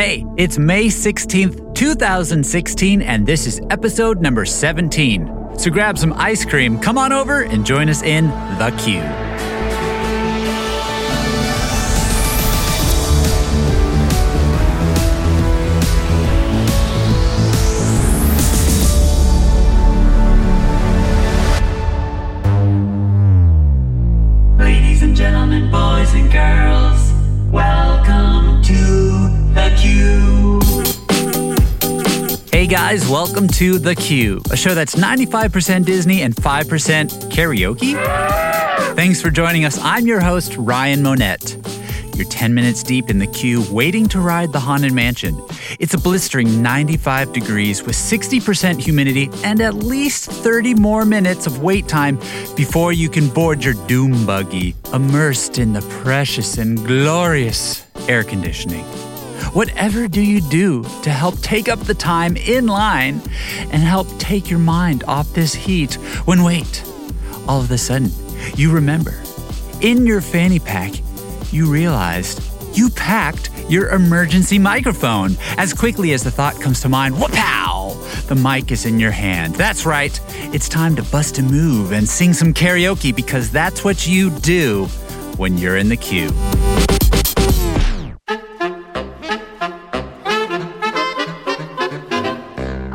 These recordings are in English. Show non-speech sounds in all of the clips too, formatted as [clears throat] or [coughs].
Hey, it's May 16th, 2016, and this is episode number 17. So grab some ice cream, come on over, and join us in The Queue. Guys, welcome to The Queue, a show that's 95% Disney and 5% karaoke. Thanks for joining us. I'm your host, Ryan Monette. You're 10 minutes deep in the queue, waiting to ride the Haunted Mansion. It's a blistering 95 degrees with 60% humidity and at least 30 more minutes of wait time before you can board your doom buggy, immersed in the precious and glorious air conditioning. Whatever do you do to help take up the time in line and help take your mind off this heat when wait, all of a sudden, you remember in your fanny pack, you realized you packed your emergency microphone. As quickly as the thought comes to mind, whoop-pow! The mic is in your hand. That's right, it's time to bust a move and sing some karaoke because that's what you do when you're in the queue.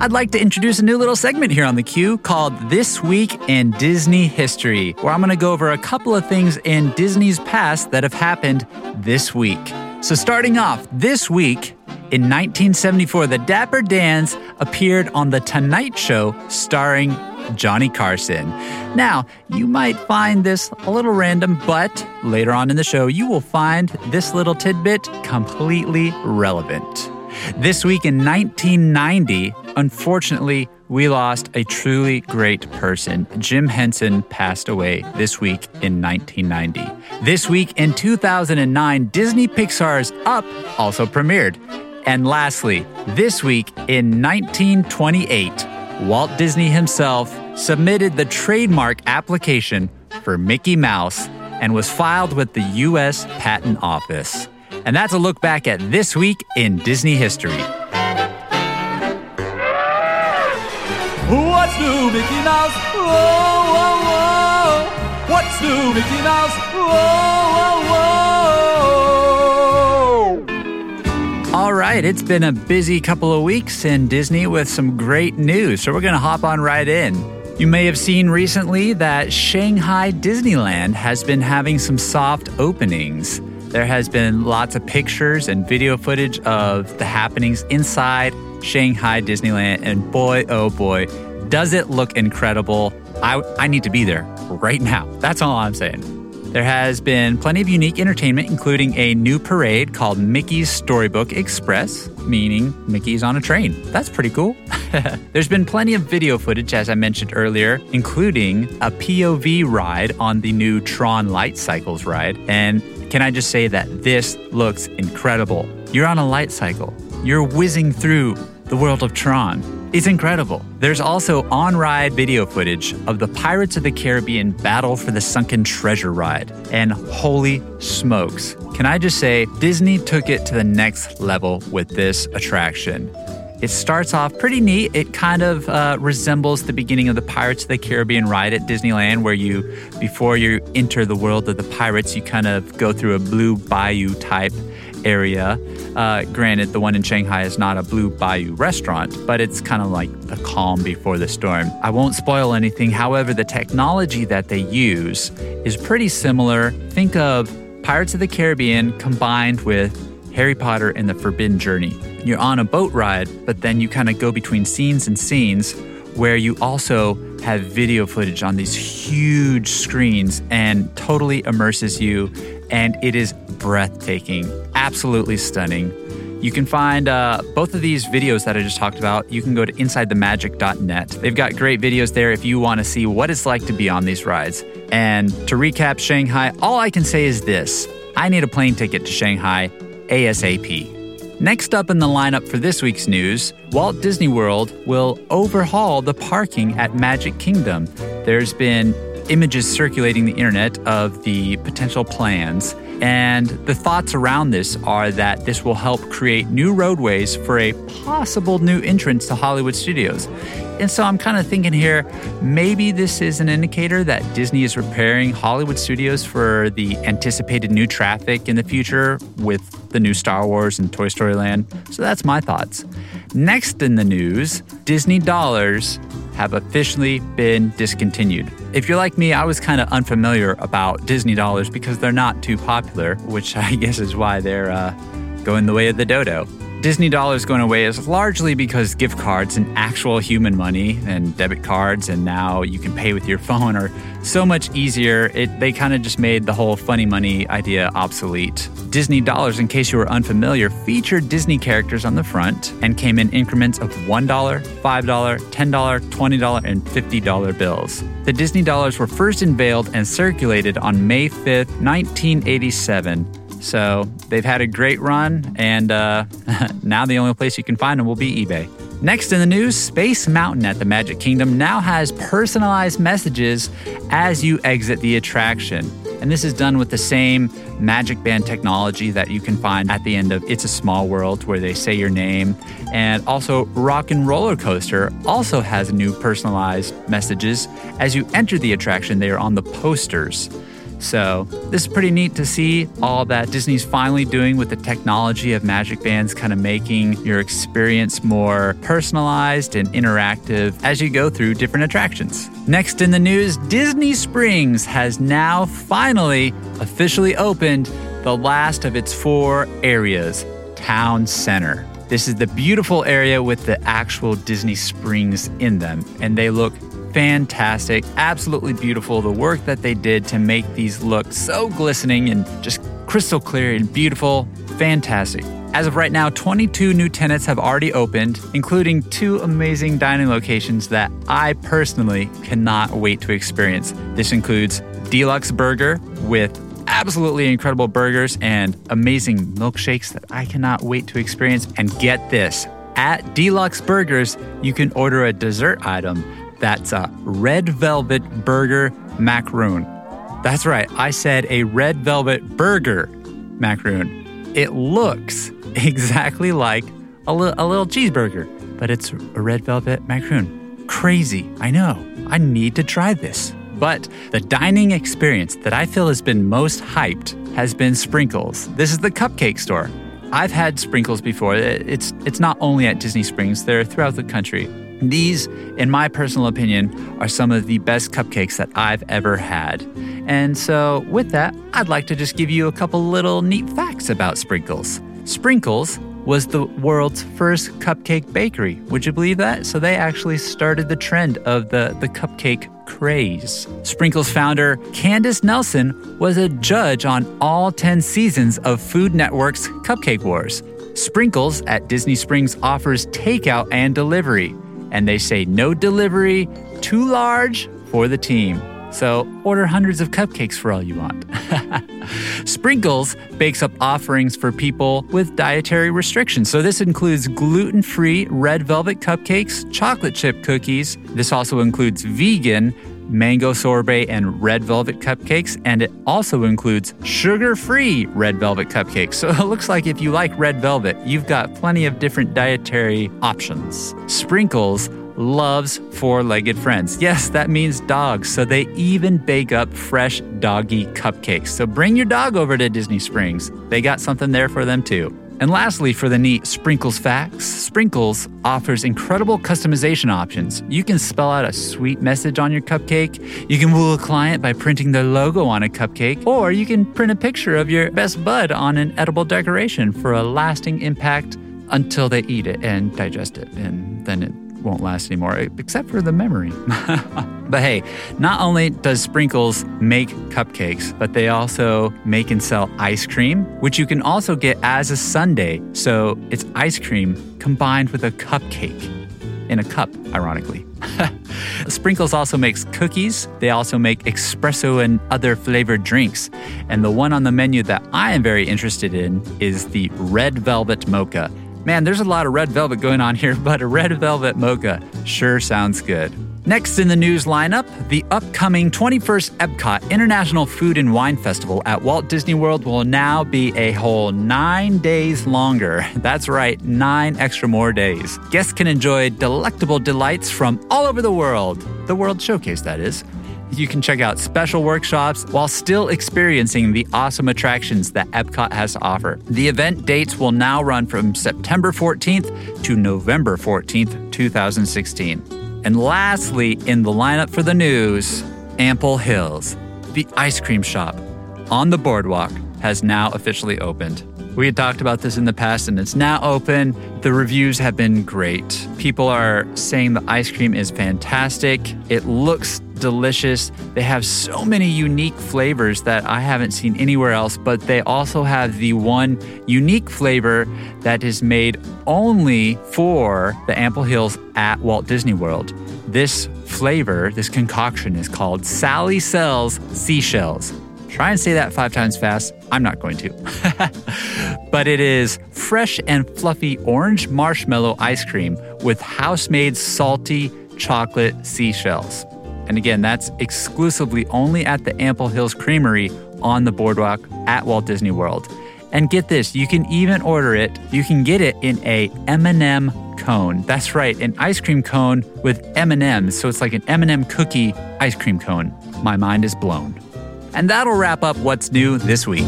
I'd like to introduce a new little segment here on the queue called This Week in Disney History, where I'm going to go over a couple of things in Disney's past that have happened this week. So, starting off this week, in 1974, the Dapper Dans appeared on The Tonight Show starring Johnny Carson. Now, you might find this a little random, but later on in the show, you will find this little tidbit completely relevant. This week in 1990, unfortunately, we lost a truly great person. Jim Henson passed away this week in 1990. This week in 2009, Disney Pixar's Up also premiered. And lastly, this week in 1928, Walt Disney himself submitted the trademark application for Mickey Mouse and was filed with the U.S. Patent Office. And that's a look back at this week in Disney history. What's new, Mickey Mouse? Whoa, whoa, whoa. What's new, Mickey Mouse? Whoa, whoa, whoa. All right, it's been a busy couple of weeks in Disney with some great news, so we're going to hop on right in. You may have seen recently that Shanghai Disneyland has been having some soft openings. There has been lots of pictures and video footage of the happenings inside Shanghai Disneyland, and boy, oh boy, does it look incredible. I, I need to be there right now. That's all I'm saying. There has been plenty of unique entertainment, including a new parade called Mickey's Storybook Express, meaning Mickey's on a train. That's pretty cool. [laughs] There's been plenty of video footage, as I mentioned earlier, including a POV ride on the new Tron Light Cycles ride. And can I just say that this looks incredible? You're on a light cycle, you're whizzing through the world of Tron. It's incredible. There's also on ride video footage of the Pirates of the Caribbean Battle for the Sunken Treasure ride. And holy smokes, can I just say, Disney took it to the next level with this attraction. It starts off pretty neat. It kind of uh, resembles the beginning of the Pirates of the Caribbean ride at Disneyland, where you, before you enter the world of the pirates, you kind of go through a blue bayou type area. Uh, granted, the one in Shanghai is not a Blue Bayou restaurant, but it's kind of like the calm before the storm. I won't spoil anything. However, the technology that they use is pretty similar. Think of Pirates of the Caribbean combined with Harry Potter and the Forbidden Journey. You're on a boat ride, but then you kind of go between scenes and scenes where you also have video footage on these huge screens and totally immerses you and it is breathtaking, absolutely stunning. You can find uh, both of these videos that I just talked about. You can go to insidethemagic.net. They've got great videos there if you want to see what it's like to be on these rides. And to recap Shanghai, all I can say is this I need a plane ticket to Shanghai ASAP. Next up in the lineup for this week's news, Walt Disney World will overhaul the parking at Magic Kingdom. There's been images circulating the internet of the potential plans. And the thoughts around this are that this will help create new roadways for a possible new entrance to Hollywood studios. And so I'm kind of thinking here maybe this is an indicator that Disney is preparing Hollywood studios for the anticipated new traffic in the future with the new Star Wars and Toy Story Land. So that's my thoughts. Next in the news Disney dollars have officially been discontinued. If you're like me, I was kind of unfamiliar about Disney dollars because they're not too popular, which [laughs] I guess is why they're uh, going the way of the dodo. Disney dollars going away is largely because gift cards and actual human money and debit cards and now you can pay with your [laughs] phone are so much easier. It they kind of just made the whole funny money idea obsolete. Disney dollars, in case you were unfamiliar, featured Disney characters on the front and came in increments of $1, $5, $10, $20, and $50 bills. The Disney dollars were first unveiled and circulated on May 5th, 1987 so they've had a great run, and uh, [laughs] now the only place you can find them will be eBay. Next in the news, Space Mountain at the Magic Kingdom now has personalized messages as you exit the attraction. And this is done with the same Magic Band technology that you can find at the end of It's a Small World, where they say your name. And also, Rock and Roller Coaster also has new personalized messages. As you enter the attraction, they are on the posters. So, this is pretty neat to see all that Disney's finally doing with the technology of Magic Bands, kind of making your experience more personalized and interactive as you go through different attractions. Next in the news, Disney Springs has now finally officially opened the last of its four areas, Town Center. This is the beautiful area with the actual Disney Springs in them, and they look fantastic, absolutely beautiful. The work that they did to make these look so glistening and just crystal clear and beautiful, fantastic. As of right now, 22 new tenants have already opened, including two amazing dining locations that I personally cannot wait to experience. This includes Deluxe Burger with absolutely incredible burgers and amazing milkshakes that I cannot wait to experience. And get this at Deluxe Burgers, you can order a dessert item that's a red velvet burger macaroon. That's right, I said a red velvet burger macaroon. It looks [laughs] exactly like a, li- a little cheeseburger, but it's a red velvet macaroon. Crazy, I know. I need to try this. But the dining experience that I feel has been most hyped has been Sprinkles. This is the cupcake store. I've had Sprinkles before. It's it's not only at Disney Springs, they're throughout the country. These, in my personal opinion, are some of the best cupcakes that I've ever had. And so, with that, I'd like to just give you a couple little neat facts about Sprinkles. Sprinkles was the world's first cupcake bakery. Would you believe that? So they actually started the trend of the, the cupcake craze. Sprinkles founder Candace Nelson was a judge on all 10 seasons of Food Network's Cupcake Wars. Sprinkles at Disney Springs offers takeout and delivery and they say no delivery, too large for the team. So order hundreds of cupcakes for all you want. [laughs] Sprinkles bakes up offerings for people with dietary restrictions. So this includes gluten free red velvet cupcakes, chocolate chip cookies. This also includes vegan mango sorbet and red velvet cupcakes, and it also includes sugar free red velvet cupcakes. [laughs] So it looks like if you like red velvet, you've got plenty of different dietary options. Sprinkles loves four legged friends. Yes, that means dogs. So they even bake up fresh doggy cupcakes. So bring your dog over to Disney Springs. They got something there for them too. And lastly, for the neat Sprinkles facts, Sprinkles offers incredible customization options. You can spell out a sweet message on your cupcake, you can woo a client by printing their logo on a cupcake, or you can print a picture of your best bud on an edible decoration for a lasting impact until they eat it and digest it, and then it won't last anymore, except for the memory. [laughs] but hey, not only does Sprinkles make cupcakes, but they also make and sell ice cream, which you can also get as a sundae. So it's ice cream combined with a cupcake in a cup, ironically. [laughs] Sprinkles also makes cookies. They also make espresso and other flavored drinks. And the one on the menu that I am very interested in is the red velvet mocha. Man, there's a lot of red velvet going on here, [laughs] but a red velvet mocha sure sounds good. Next in the news lineup, the upcoming 21st Epcot International Food and Wine Festival at Walt Disney World will now be a whole nine days longer. [laughs] That's right, nine extra more days. Guests can enjoy delectable delights from all over the world. The World Showcase, that is. You can check out special workshops while still experiencing the awesome attractions that Epcot has to offer. The event dates will now run from September 14th to November 14th, 2016. And lastly, in the lineup for the news, Ample Hills, the ice cream shop on the boardwalk, has now officially opened. We had talked about this in the past and it's now open. The reviews have been great. People are saying the ice cream is fantastic. It looks delicious. They have so many unique flavors that I haven't seen anywhere else, but they also have the one unique flavor that is made only for the Ample Hills at Walt Disney World. This flavor, this concoction is called Sally Sells Seashells. Try and say that five times fast. I'm not going to. [laughs] but it is fresh and fluffy orange marshmallow ice cream with house made salty chocolate seashells. And again, that's exclusively only at the Ample Hills Creamery on the boardwalk at Walt Disney World. And get this, you can even order it. You can get it in a M&M cone. That's right, an ice cream cone with M&Ms. So it's like an M&M cookie ice cream cone. My mind is blown. And that'll wrap up what's new this week.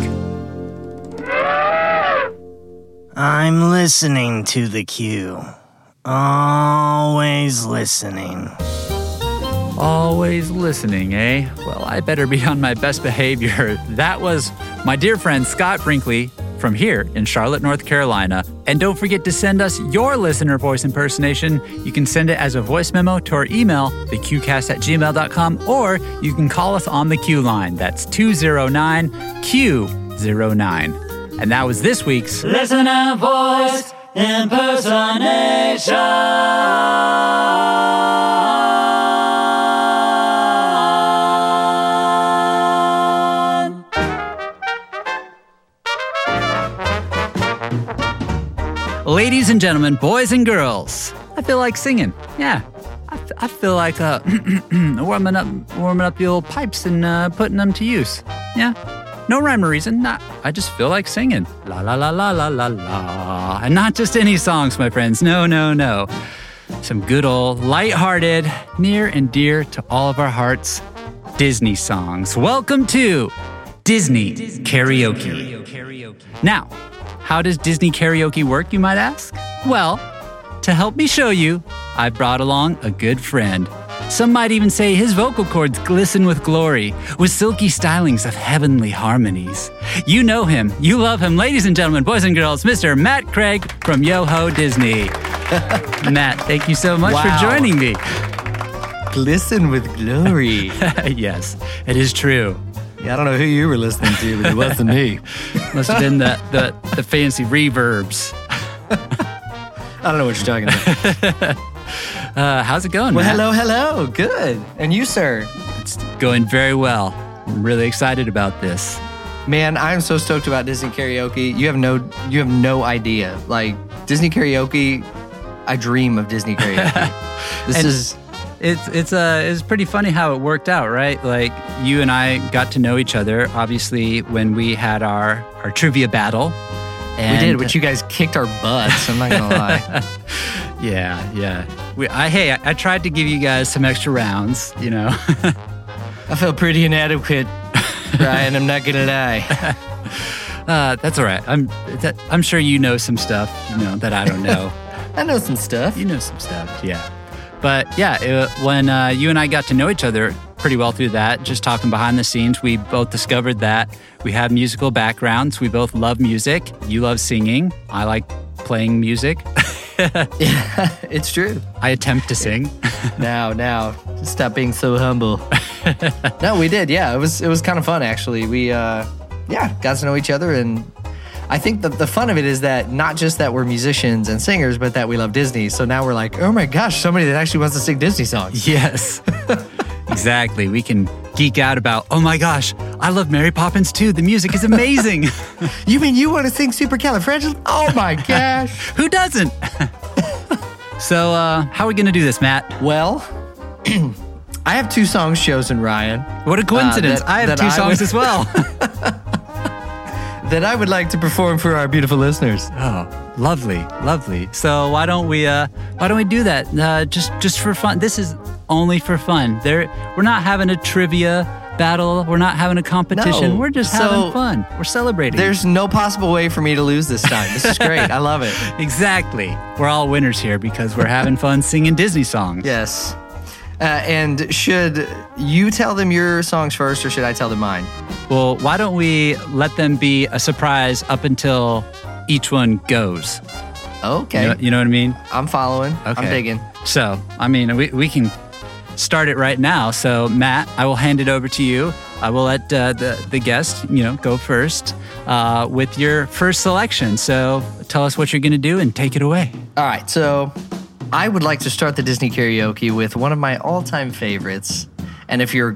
I'm listening to the Queue. Always listening. Always listening, eh? Well, I better be on my best behavior. [laughs] That was my dear friend Scott Brinkley from here in Charlotte, North Carolina. And don't forget to send us your listener voice impersonation. You can send it as a voice memo to our email, thequeuecast at gmail.com, or you can call us on the Queue Line. That's 209 Q09. And that was this week's Listener voice impersonation. Ladies and gentlemen, boys and girls, I feel like singing. Yeah, I, feel like uh, [clears throat] warming up, warming up the old pipes and uh, putting them to use. Yeah, no rhyme or reason. Not, I just feel like singing. La la la la la la la, and not just any songs, my friends. No, no, no. Some good old, light-hearted, near and dear to all of our hearts, Disney songs. Welcome to Disney Karaoke. Now, how does Disney karaoke work, you might ask? Well, to help me show you, I brought along a good friend. Some might even say his vocal cords glisten with glory, with silky stylings of heavenly harmonies. You know him, you love him, ladies and gentlemen, boys and girls, Mr. Matt Craig from Yo Ho Disney. [laughs] Matt, thank you so much Wow. for joining me. Glisten with glory. [laughs] yes, it is true. Yeah, I don't know who you were listening to, but it [laughs] wasn't me. Must have been the, the, the fancy reverbs. [laughs] I don't know what you're talking about. [laughs] Uh, how's it going, well, Matt? hello, hello. Good. And you, sir? It's going very well. I'm really excited about this. Man, I'm so stoked about Disney karaoke. You have no you have no idea. Like Disney karaoke, I dream of Disney karaoke. this And- is It's it's uh it's pretty funny how it worked out, right? Like you and I got to know each other obviously when we had our our trivia battle. we did, but you guys kicked our butts. I'm not gonna lie. [laughs] yeah, yeah. We, I hey, I, I tried to give you guys some extra rounds, you know. [laughs] I felt pretty inadequate, Ryan. I'm not gonna lie. [laughs] uh, that's all right. I'm that, I'm sure you know some stuff, you know, that I don't know. I know some stuff. You know some stuff, yeah. But yeah, it, when uh, you and I got to know each other pretty well through that, just talking behind the scenes, we both discovered that we have musical backgrounds. We both love music. You love singing. I like playing music. [laughs] yeah, It's true. I attempt to sing. [laughs] now, now, stop being so humble. [laughs] no, we did. Yeah, it was it was kind of fun actually. We uh, yeah got to know each other, and I think that the fun of it is that not just that we're musicians and singers, but that we love Disney. So now we're like, oh my gosh, somebody that actually wants to sing Disney songs. yes, [laughs] exactly. We can geek out about, oh my gosh, I love Mary Poppins too. The music is amazing. [laughs] You mean you want to sing Supercalifragilistic? Oh my [laughs] gosh. Who doesn't? so, uh, how are we going to do this, Matt? well, [clears throat] I have two songs chosen, Ryan, What a coincidence. that- I have two I songs would- as well. That I would like to perform for our beautiful listeners. oh, lovely, lovely. So why don't we uh why don't we do that? Uh just just for fun. This is only for fun. There we're not having a trivia battle. We're not having a competition. No. We're just So, having fun. We're celebrating. There's no possible way for me to lose this time. This is great. I love it. [laughs] exactly. We're all winners here because we're having fun singing Disney songs. Yes. Uh, and should you tell them your songs first, or should I tell them mine? Well, why don't we let them be a surprise up until each one goes? Okay, You know, you know what I mean? I'm following. I'm Okay. digging. So, I mean, we, we can start it right now. So, Matt, I will hand it over to you. I will let uh, the, the guest, you know, go first uh, with your first selection. So, tell us what you're going to do and take it away. All right, so I would like to start the Disney karaoke with one of my all-time favorites. And if you're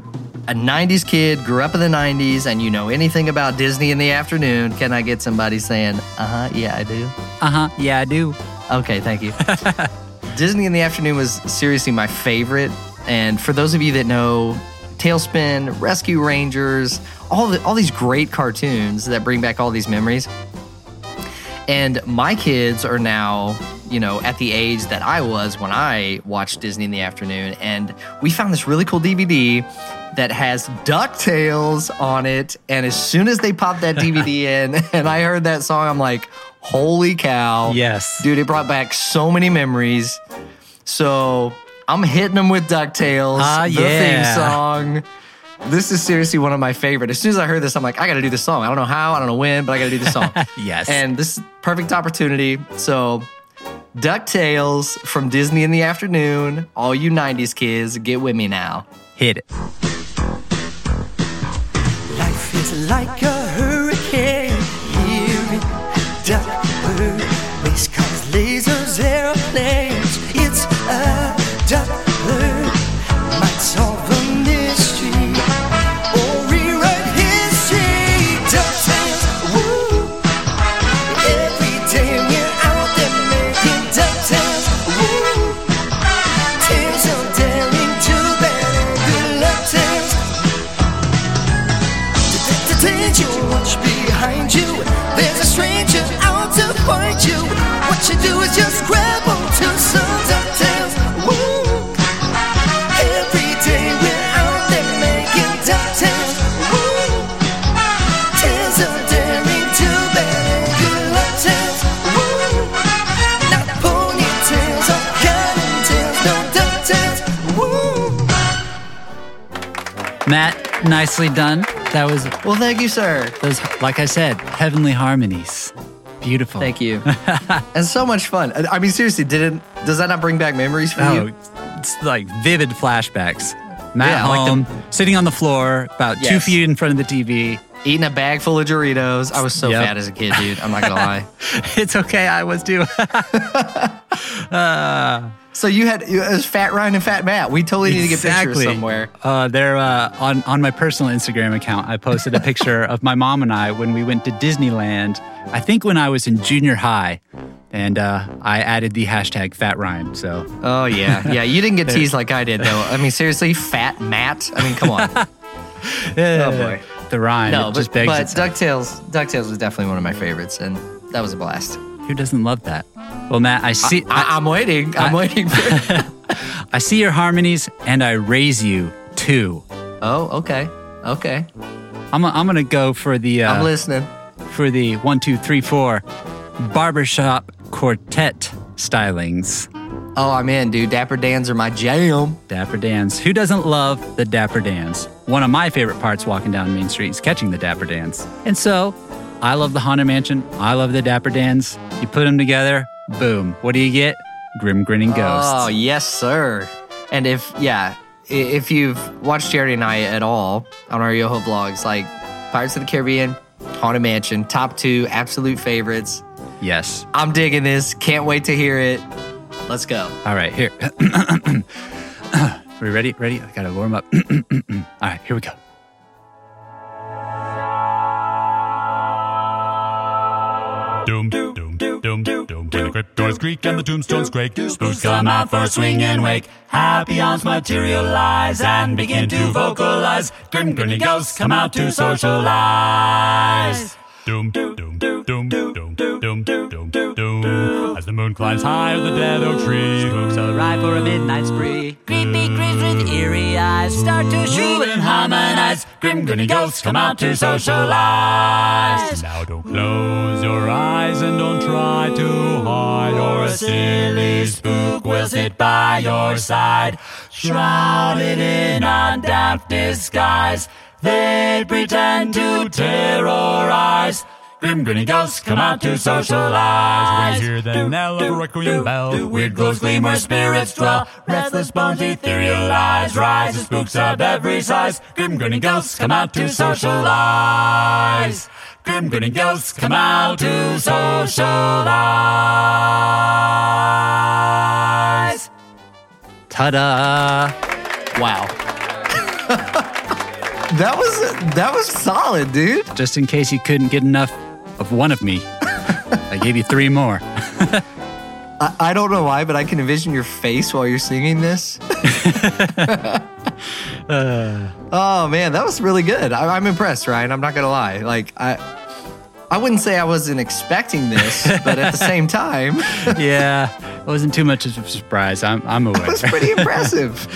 a 90s kid, grew up in the 90s, and you know anything about Disney in the afternoon, can I get somebody saying, "Uh huh, yeah, I do"? Uh huh. Yeah, I do. Okay, thank you. [laughs] Disney in the Afternoon was seriously my favorite. And for those of you that know TaleSpin, Rescue Rangers, all the, all these great cartoons that bring back all these memories. And my kids are now, you know, at the age that I was when I watched Disney in the afternoon. And we found this really cool DVD that has DuckTales on it. And as soon as they popped that DVD [laughs] in and I heard that song, I'm like, holy cow. Yes. Dude, it brought back so many memories. So I'm hitting them with DuckTales, Ah, the yeah. theme song. This is seriously one of my favorite. As soon as I heard this, I'm like, I gotta do this song. I don't know how, I don't know when, but I gotta do this song. [laughs] Yes. And this is perfect opportunity. So DuckTales from Disney in the afternoon. All you 90s kids, get with me now. Hit it. Life is like a hurricane. Race cars, lasers, airplanes. Matt, nicely done. That was Well, thank you, sir. those, like I said, heavenly harmonies. Beautiful. Thank you. [laughs] and so much fun. I mean, seriously, did it? Does that not bring back memories for Oh, you? it's like vivid flashbacks. Matt Yeah, like home, sitting on the floor, about two feet in front of the TV. Eating a bag full of Doritos. I was so Yep. fat as a kid, dude. I'm not gonna lie. [laughs] It's okay, I was too. [laughs] Uh, So you had it was Fat Ryan and Fat Matt. We totally need to get pictures somewhere. Uh, they're uh, on on my personal Instagram account. I posted a [laughs] picture of my mom and I when we went to Disneyland. I think when I was in junior high, and uh, I added the hashtag Fat Ryan. So Oh yeah, [laughs] yeah. You didn't get teased like I did though. I mean, seriously, Fat Matt. I mean, come on. [laughs] oh boy. the rhyme No, but, just begs but. Ducktales, Ducktales was definitely one of my favorites, and that was a blast. Who doesn't love that? Well, Matt, I see I, I, I'm waiting. I'm waiting for. [laughs] I see your harmonies, and I raise you too. oh, okay, okay. I'm I'm gonna go for the uh, I'm listening. for the one two three four barbershop quartet stylings. Oh, I'm in, dude. Dapper Dans are my jam. Dapper Dans. Who doesn't love the Dapper Dans? One of my favorite parts walking down Main Street is catching the Dapper Dans. And so, I love the Haunted Mansion. I love the Dapper Dans. You put them together, boom. What do you get? Grim grinning ghosts. Oh, yes, sir. And if, yeah, if you've watched Jerry and I at all on our Yo Ho vlogs, like Pirates of the Caribbean, Haunted Mansion, top two absolute favorites. Yes. I'm digging this. Can't wait to hear it. Let's go. All right, here. Are [coughs] [coughs] [coughs] we ready? Ready? I gotta warm up. All right, here we go. Doom, doom, doom, Doom, doom, when the doors creak and the tombstones quake, spooks come out for a swing and wake. Happy aunts materialize and begin to vocalize. Grim, grinny ghosts come out to socialize. Doom, doom, doom, doom, doom, moon climbs high on the dead oak tree, Spooks arrive for a midnight spree. Creepy creeps with eerie eyes start to shriek and harmonize. Grim, grinny ghosts come out to socialize. Now don't close your eyes and don't try to hide, or a silly spook will sit by your side, shrouded in a daft disguise. They pretend to terrorize. Grim grinning ghosts come out to socialize. When you hear the knell of a requiem bell, weird glows gleam where spirits dwell. Restless bones etherealize, rise the spooks of every size. Grim grinning ghosts come out to socialize. Grim grinning ghosts come out to socialize. Ta-da! Wow. [laughs] that was that was solid, dude. Just in case you couldn't get enough of one of me, I gave you three more. [laughs] I, I don't know why, but I can envision your face while you're singing this. [laughs] oh man, that was really good. I, I'm impressed, Ryan. I'm not gonna lie. Like I, I wouldn't say I wasn't expecting this, but at the [laughs] same time, yeah, it wasn't too much of a surprise. I'm, I'm aware. was pretty impressive.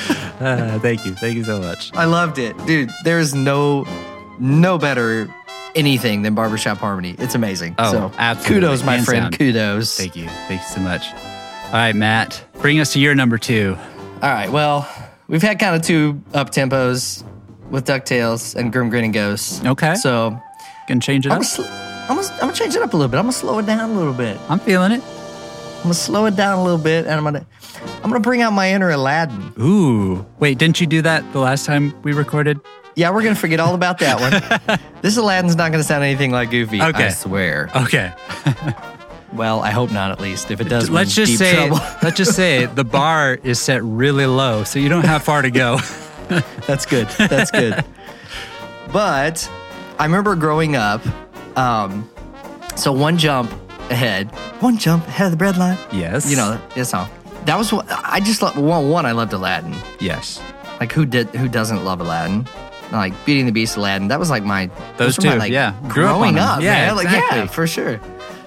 Uh, thank you. Thank you so much. I loved it, dude. There's no, no better anything than barbershop harmony. It's amazing. Oh, so, absolutely. Kudos, my Hands friend. down. Kudos. Thank you. Thank you so much. All right, Matt, bring us to your number two. All right. Well, we've had kind of two up tempos with Ducktales and Grim Grinning Ghosts. Okay. So Gonna change it I'm up. gonna, sl- I'm, gonna, I'm gonna change it up a little bit. I'm gonna slow it down a little bit. I'm feeling it. I'm gonna slow it down a little bit, and I'm gonna I'm gonna bring out my inner Aladdin. Ooh. Wait, didn't you do that the last time we recorded? Yeah, we're gonna forget all about that one. [laughs] this Aladdin's not gonna sound anything like Goofy. Okay. I swear. Okay. [laughs] Well, I hope not. At least if it does, let's just say trouble. [laughs] let's just say the bar is set really low, so you don't have far to go. That's good. That's good. but I remember growing up. Um, so one jump ahead, one jump ahead of the bread line. yes. You know, this song. That was what I just love. One, one, I loved Aladdin. Yes. Like who did? Who doesn't love Aladdin? Like Beauty and the Beast, Aladdin. That was like my Those my, two, like, yeah. Grew growing them. up, Yeah, man. Like, yeah, exactly. for sure.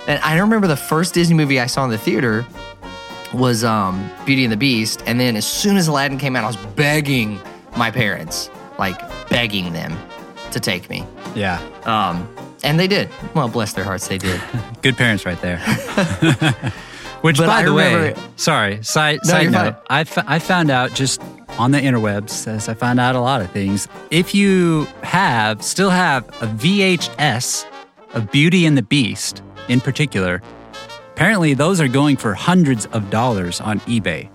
And I remember the first Disney movie I saw in the theater was um, Beauty and the Beast, and then as soon as Aladdin came out, I was begging my parents, like begging them to take me. Yeah. Um, and they did. Well, bless their hearts, they did. [laughs] Good parents right there. [laughs] Which, But by I the way, remember- sorry, side, No, side note, fine. I, f- I found out just on the interwebs, as I found out a lot of things. If you have, still have a VHS of Beauty and the Beast in particular, apparently those are going for hundreds of dollars on eBay.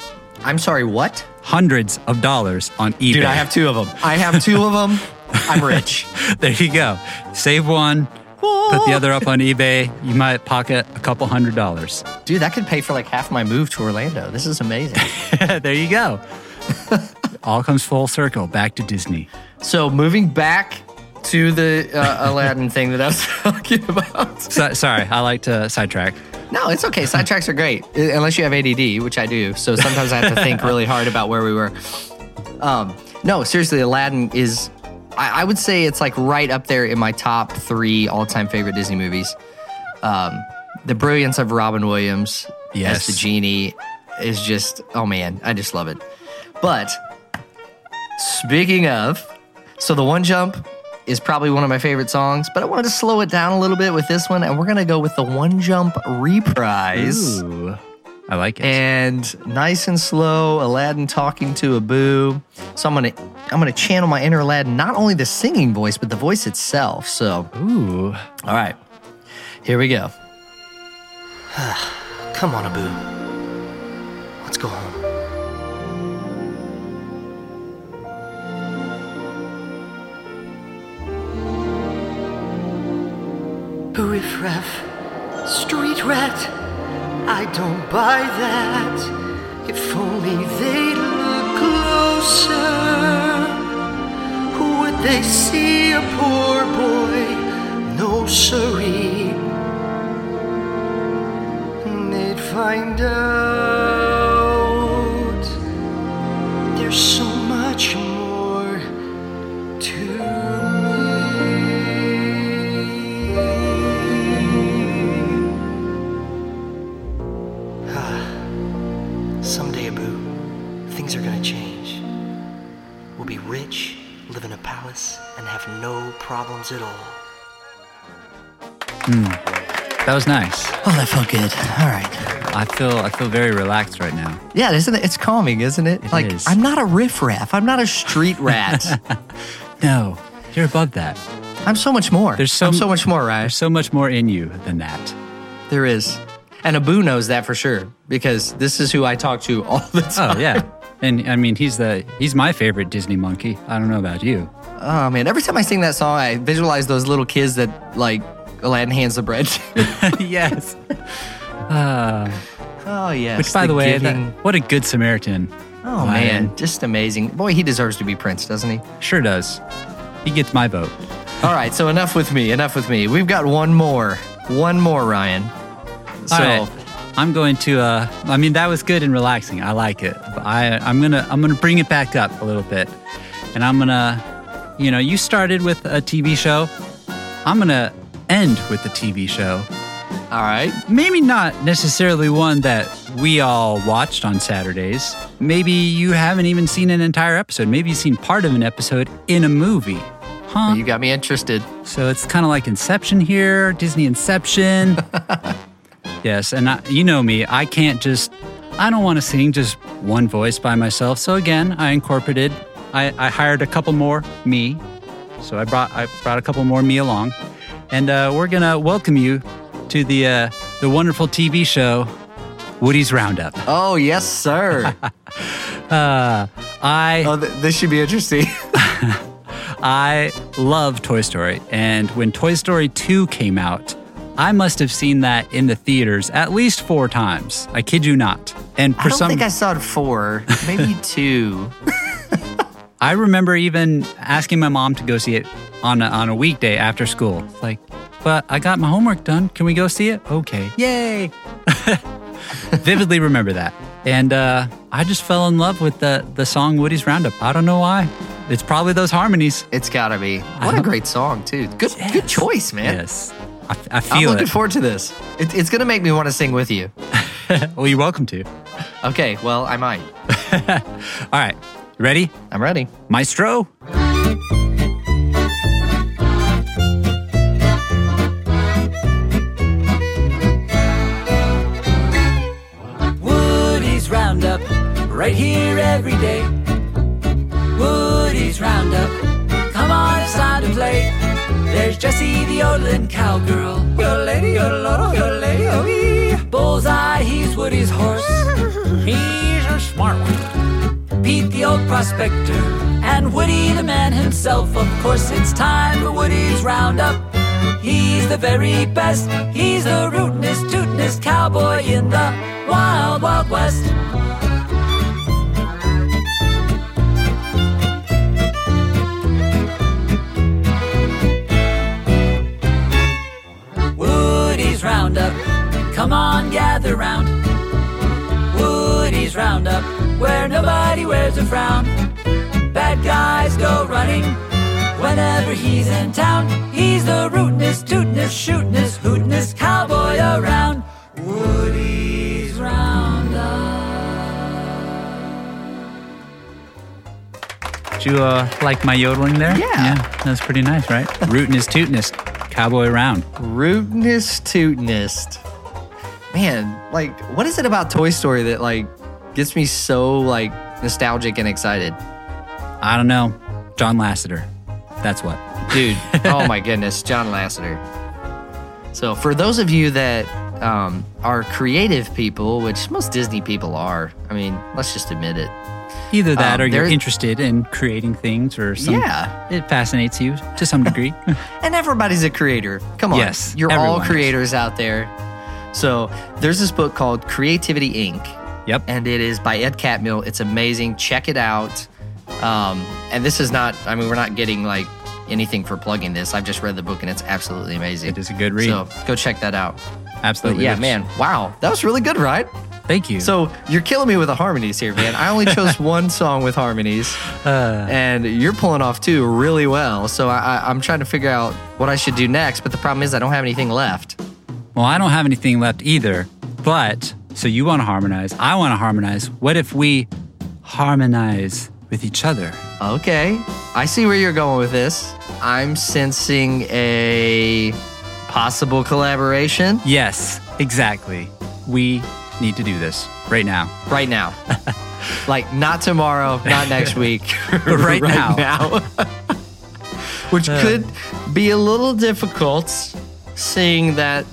I'm sorry, what? Hundreds of dollars on eBay. Dude, I have two of them. I have two of them. I'm rich. [laughs] there you go. Save one, put the other up on eBay. You might pocket a couple hundred dollars. Dude, that could pay for like half my move to Orlando. This is amazing. [laughs] there you go. [laughs] All comes full circle back to Disney. So moving back to the uh, Aladdin thing that I was [laughs] talking about. So, sorry, I like to sidetrack. No, it's okay. Sidetracks are great, uh, unless you have ADD, which I do. So sometimes I have to think really hard about where we were. Um, no, seriously, Aladdin is. I, I would say it's like right up there in my top three all-time favorite Disney movies. Um, the brilliance of Robin Williams Yes. as the genie is just. Oh man, I just love it. But speaking of, so the one jump is probably one of my favorite songs, but I wanted to slow it down a little bit with this one, and we're gonna go with the one jump reprise. Ooh, I like it. And nice and slow, Aladdin talking to Abu. So I'm gonna I'm gonna channel my inner Aladdin, not only the singing voice, but the voice itself. So Ooh, all right, here we go. [sighs] Come on, Abu. Let's go home. Riff raff, street rat, I don't buy that. If only they'd look closer, who would they see a poor boy? No, siree. And they'd find out problems at all. That was nice. Oh, that felt good. All right. I feel I feel very relaxed right now. Yeah, isn't it? It's calming, isn't it? like is. I'm not a riffraff. I'm not a street rat. [laughs] No, you're above that. I'm so much more. There's so I'm so much more, right? There's so much more in you than that. There is. And Abu knows that for sure because this is who I talk to all the time. Oh yeah. [laughs] And I mean, he's the he's my favorite Disney monkey. I don't know about you. Oh man, every time I sing that song, I visualize those little kids that like Aladdin hands the bread. [laughs] yes. oh yes. Which, by the, way, giving- that, what a good Samaritan. oh Aladdin. man, just amazing. Boy, he deserves to be Prince, doesn't he? Sure does. He gets my vote. All right, so enough with me. Enough with me. We've got one more. One more, Ryan. So All right. I'm going to. Uh, I mean, that was good and relaxing. I like it. But I, I'm gonna. I'm gonna bring it back up a little bit, and I'm gonna. You know, you started with a TV show. I'm gonna end with the TV show. all right. Maybe not necessarily one that we all watched on Saturdays. Maybe you haven't even seen an entire episode. Maybe you've seen part of an episode in a movie. Huh? You got me interested. So it's kind of like Inception here, Disney Inception. [laughs] yes, and I, you know me, I can't just, I don't want to sing just one voice by myself. So again, I incorporated, I, I hired a couple more me. So I brought, I brought a couple more me along, and uh, we're gonna welcome you to the uh, the wonderful TV show, Woody's Roundup. [laughs] Oh yes, sir. [laughs] I oh, th- this should be interesting. [laughs] I love Toy Story. And when Toy Story 2 came out, I must have seen that in the theaters at least four times. I kid you not. And for I don't some, think I saw it four, maybe two. I remember even asking my mom to go see it on a, on a weekday after school. Like, but I got my homework done. Can we go see it? Okay. Yay. [laughs] Vividly remember that. And uh, I just fell in love with the, the song Woody's Roundup. I don't know why. It's probably those harmonies. It's gotta be. What a great song, too. Good, good choice, man. Yes. I, I I'm looking it. forward to this. It, it's gonna make me want to sing with you. [laughs] well, you're welcome to. Okay, well, I might. [laughs] All right. Ready? I'm ready. Maestro? Woody's Roundup, right here every day. Woody's Roundup, come on, it's time to play. There's Jessie the yodeling cowgirl. Yodelady, yodeloro, yodelady, oh Bullseye, he's Woody's horse. [laughs] He's a smart one. Pete the old prospector, and Woody the man himself. Of course, it's time for Woody's Roundup. He's the very best. He's the rootinest, tootinest cowboy in the wild, wild west. Woody's Roundup, come on, gather round. Woody's Roundup, where nobody wears a frown. Bad guys go running whenever he's in town. He's the rootinest, tootinest, shootinest, hootinest cowboy around. Woody's Roundup. Did you uh, like my yodeling there? Yeah. Yeah, that's pretty nice, right? [laughs] Rootinest, tootinest, cowboy around. Rootinest tootinest. Man, like, what is it about Toy Story that like gets me so like nostalgic and excited? I don't know. John Lasseter. That's what. Dude, [laughs] oh my goodness, John Lasseter. So, for those of you that um, are creative people, which most Disney people are, I mean, let's just admit it. Either that Um, or you're interested in creating things or some. Yeah. It fascinates you to some degree. [laughs] And everybody's a creator. Come on. Yes, You're all is. creators out there. So, there's this book called Creativity Inc. yep. and it is by Ed Catmull. It's amazing. Check it out. Um, and this is not, I mean, we're not getting like anything for plugging this. I've just read the book and it's absolutely amazing. It is a good read. So go check that out. Absolutely. yeah, man. Wow. That was really good, right? Thank you. So you're killing me with the harmonies here, man. I only chose [laughs] one song with harmonies, Uh. and you're pulling off two really well. So I, I, I'm trying to figure out what I should do next. But the problem is I don't have anything left. well, I don't have anything left either. But so you want to harmonize? I want to harmonize. What if we harmonize with each other? Okay, I see where you're going with this. I'm sensing a possible collaboration Yes, exactly. We need to do this right now. right now. [laughs] like not tomorrow, not next week, [laughs] But [laughs] right now. now. Which uh. could be a little difficult, seeing that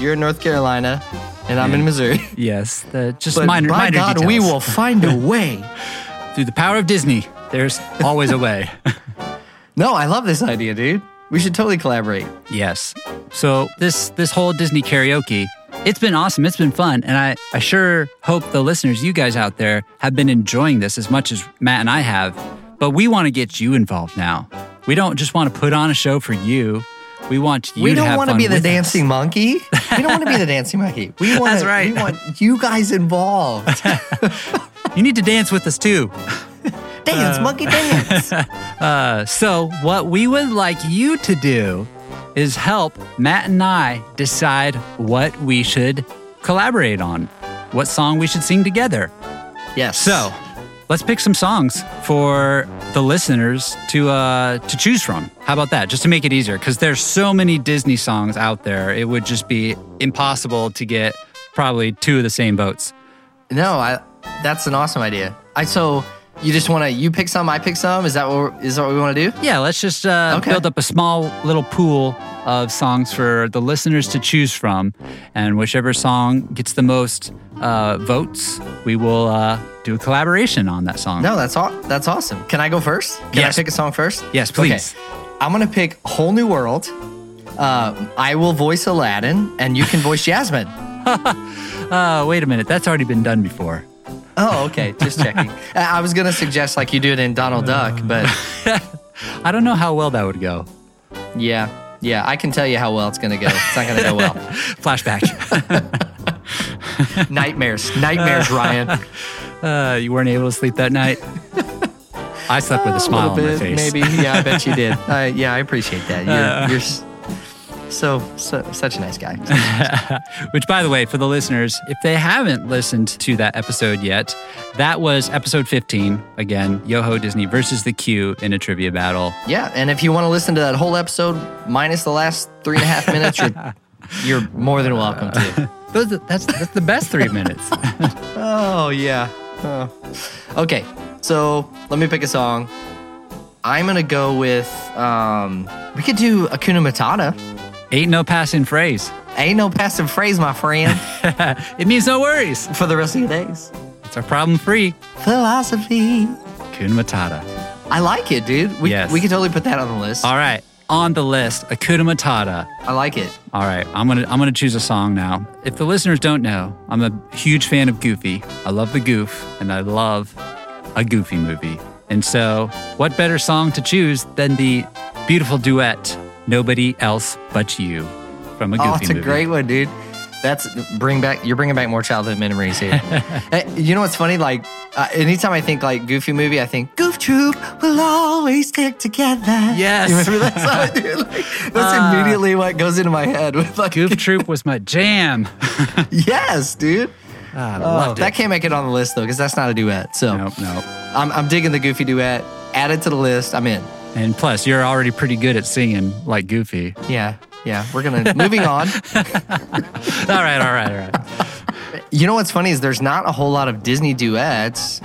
you're in North Carolina and I'm in Missouri. Yes, the just But minor, by minor God, details. we will find a way. [laughs] through the power of Disney. There's always a way. [laughs] No, I love this idea, dude. We should totally collaborate. yes. So this this whole Disney karaoke, it's been awesome. It's been fun, and I I sure hope the listeners, you guys out there, have been enjoying this as much as Matt and I have. But we want to get you involved now. We don't just want to put on a show for you. We want you we to don't have want to be the us. dancing monkey. We don't want to be the dancing monkey. [laughs] We want That's right. We want you guys involved. [laughs] You need to dance with us too. dance, uh, monkey, dance. [laughs] Uh, so, what we would like you to do is help Matt and I decide what we should collaborate on, what song we should sing together. Yes. So, let's pick some songs for the listeners to uh, to choose from. How about that? Just to make it easier, because there's so many Disney songs out there, it would just be impossible to get probably two of the same votes. no, I. That's an awesome idea. I so you just want to you pick some, I pick some. Is that what is that what we want to do? Yeah, let's just uh, Okay. build up a small little pool of songs for the listeners to choose from, and whichever song gets the most uh, votes, we will uh, do a collaboration on that song. No, that's all. That's awesome. Can I go first? Can Yes. I pick a song first? Yes, please. Okay. I'm gonna pick "Whole New World." Uh, I will voice Aladdin, and you can voice Jasmine. [laughs] Uh, wait a minute, that's already been done before. Oh, okay. Just checking. [laughs] I I was gonna suggest like you do it in Donald Duck, but [laughs] I don't know how well that would go. yeah, yeah, I can tell you how well it's gonna go. It's not gonna go well. Flashback. [laughs] Nightmares, nightmares, Ryan. [laughs] uh, you weren't able to sleep that night. I slept with a smile on my face. maybe. Yeah, I bet you did. [laughs] Uh, yeah, I appreciate that. You're, you're so, so such a nice guy. Which, by the way, for the listeners, if they haven't listened to that episode yet, that was episode 15. Again, Yo Ho Disney versus the Queue in a trivia battle. Yeah, and if you want to listen to that whole episode minus the last three and a half minutes, you're, you're more than welcome to. Those, that's, that's the best three minutes. [laughs] Oh yeah. Oh. Okay, so let me pick a song. I'm gonna go with. Um, we could do Hakuna Matata. Ain't no passing phrase. Ain't no passing phrase, my friend, [laughs] It means no worries. for the rest of your days. It's our problem free. Philosophy. Kun Matata. I like it, dude. We, Yes. we could totally put that on the list. All right, on the list, Hakuna Matata. I like it. All right, I'm gonna I'm gonna choose a song now. If the listeners don't know, I'm a huge fan of Goofy. I love the Goof, and I love a Goofy movie. And so, what better song to choose than the beautiful duet "Nobody Else But You" from a oh, Goofy movie? Oh, it's a movie? great one, dude. That's bring back. You're bringing back more childhood memories here. [laughs] You know what's funny? Like uh, anytime I think like Goofy movie, I think Goof Troop will always stick together. Yes. you remember that song, [laughs] dude? Like, that's Ah. immediately what goes into my head. With like, Goof Troop was my jam. [laughs] yes, dude. Ah, Oh, that can't make it on the list though, because that's not a duet. So Nope, nope. I'm, I'm digging the Goofy duet. Add it to the list. I'm in. And plus, you're already pretty good at singing like Goofy. Yeah, yeah. We're gonna moving on. [laughs] all right, all right, all right. You know what's funny is there's not a whole lot of Disney duets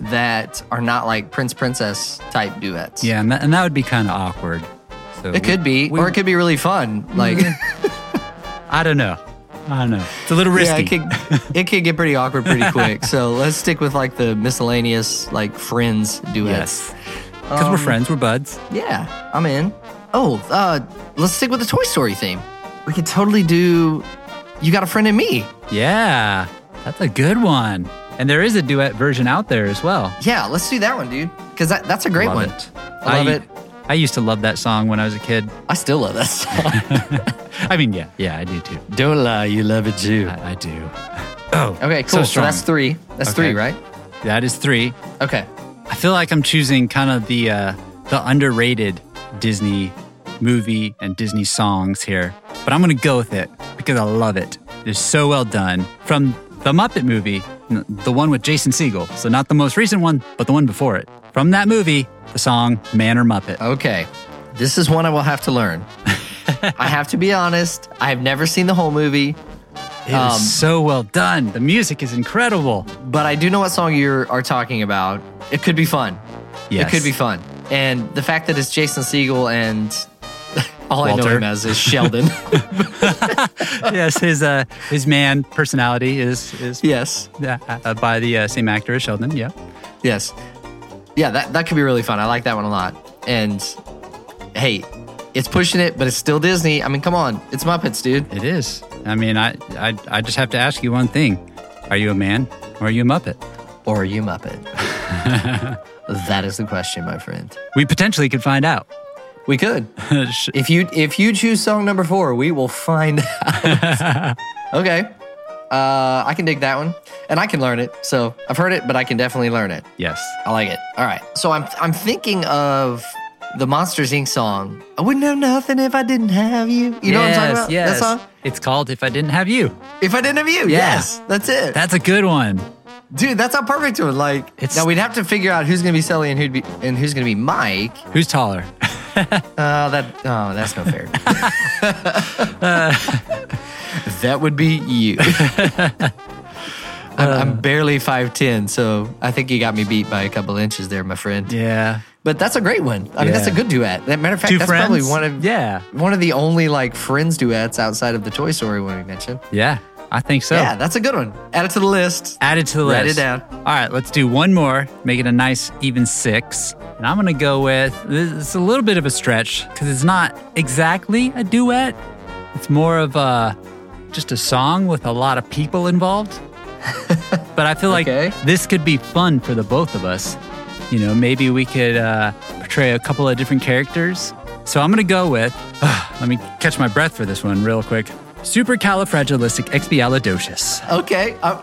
that are not like Prince Princess type duets. Yeah, and that, and that would be kind of awkward. So It could be, we- or it could be really fun. Mm-hmm. Like, [laughs] I don't know. I don't know. It's a little risky. yeah, it could, it could get pretty awkward pretty quick. So [laughs] let's stick with like the miscellaneous like friends duets. Yes. Because we're um, friends, we're buds. Yeah, I'm in. Oh, uh, let's stick with the Toy Story theme. We could totally do. You got a friend in me. Yeah, that's a good one. And there is a duet version out there as well. Yeah, let's do that one, dude. Because that, that's a great Love one. it. I love I- it. I used to love that song when I was a kid. I still love that song. [laughs] I mean, yeah, yeah, I do too. Don't lie, you love it too. I, I do. Oh, Okay, cool. So, So, that's three. That's Okay. three, right? That is three. Okay. I feel like I'm choosing kind of the uh, the underrated Disney movie and Disney songs here, but I'm gonna go with it because I love it. It's so well done. From the Muppet movie, the one with Jason Segel. So not the most recent one, but the one before it. From that movie, the song "Man or Muppet." Okay. This is one I will have to learn. [laughs] I have to be honest. I have never seen the whole movie, It is um, so well done. The music is incredible. but I do know what song you are talking about. It could be fun. Yes. It could be fun. And the fact that it's Jason Segel and all I know Walter. him as is Sheldon. [laughs] [laughs] yes, his uh, his man personality is is yes. uh, uh, by the uh, same actor as Sheldon. Yeah. Yes. Yeah, that, that could be really fun. I like that one a lot. And hey, it's pushing it, but it's still Disney. I mean, come on. It's Muppets, dude. It is. I mean, I, I I just have to ask you one thing: Are you a man or are you a Muppet? Or are you Muppet? [laughs] that is the question, my friend. We potentially could find out. We could. [laughs] If you if you choose song number four, we will find [laughs] out. okay. Uh, I can dig that one, and I can learn it. So I've heard it, but I can definitely learn it. yes. I like it. All right. So I'm I'm thinking of the Monsters Inc. song. I wouldn't have nothing if I didn't have you. You know what I'm talking about? Yes. That song. It's called "If I Didn't Have You." If I didn't have you, Yeah. yes, that's it, That's a good one. dude. That's how perfect to it. Like It's- now we'd have to figure out who's gonna be Sully and who'd be and who's gonna be Mike. Who's taller? [laughs] [laughs] Uh, that oh, that's no fair. [laughs] that would be you. [laughs] I'm, I'm barely five ten, so I think you got me beat by a couple inches there, my friend. Yeah. But that's a great one. I mean, that's a Yeah. good duet. That matter of fact, Two that's friends. probably one of yeah. one of the only like friends duets outside of the Toy Story one we mentioned. Yeah. I think so. Yeah, that's a good one. Add it to the list. Add it to the Write list. it down. All right, let's do one more, make it a nice even six. And I'm gonna go with this is a little bit of a stretch because it's not exactly a duet. It's more of a just a song with a lot of people involved. [laughs] but I feel like Okay. this could be fun for the both of us. You know, maybe we could uh, portray a couple of different characters. So I'm gonna go with. [sighs] let me catch my breath for this one real quick. Supercalifragilisticexpialidocious. Okay, I'm,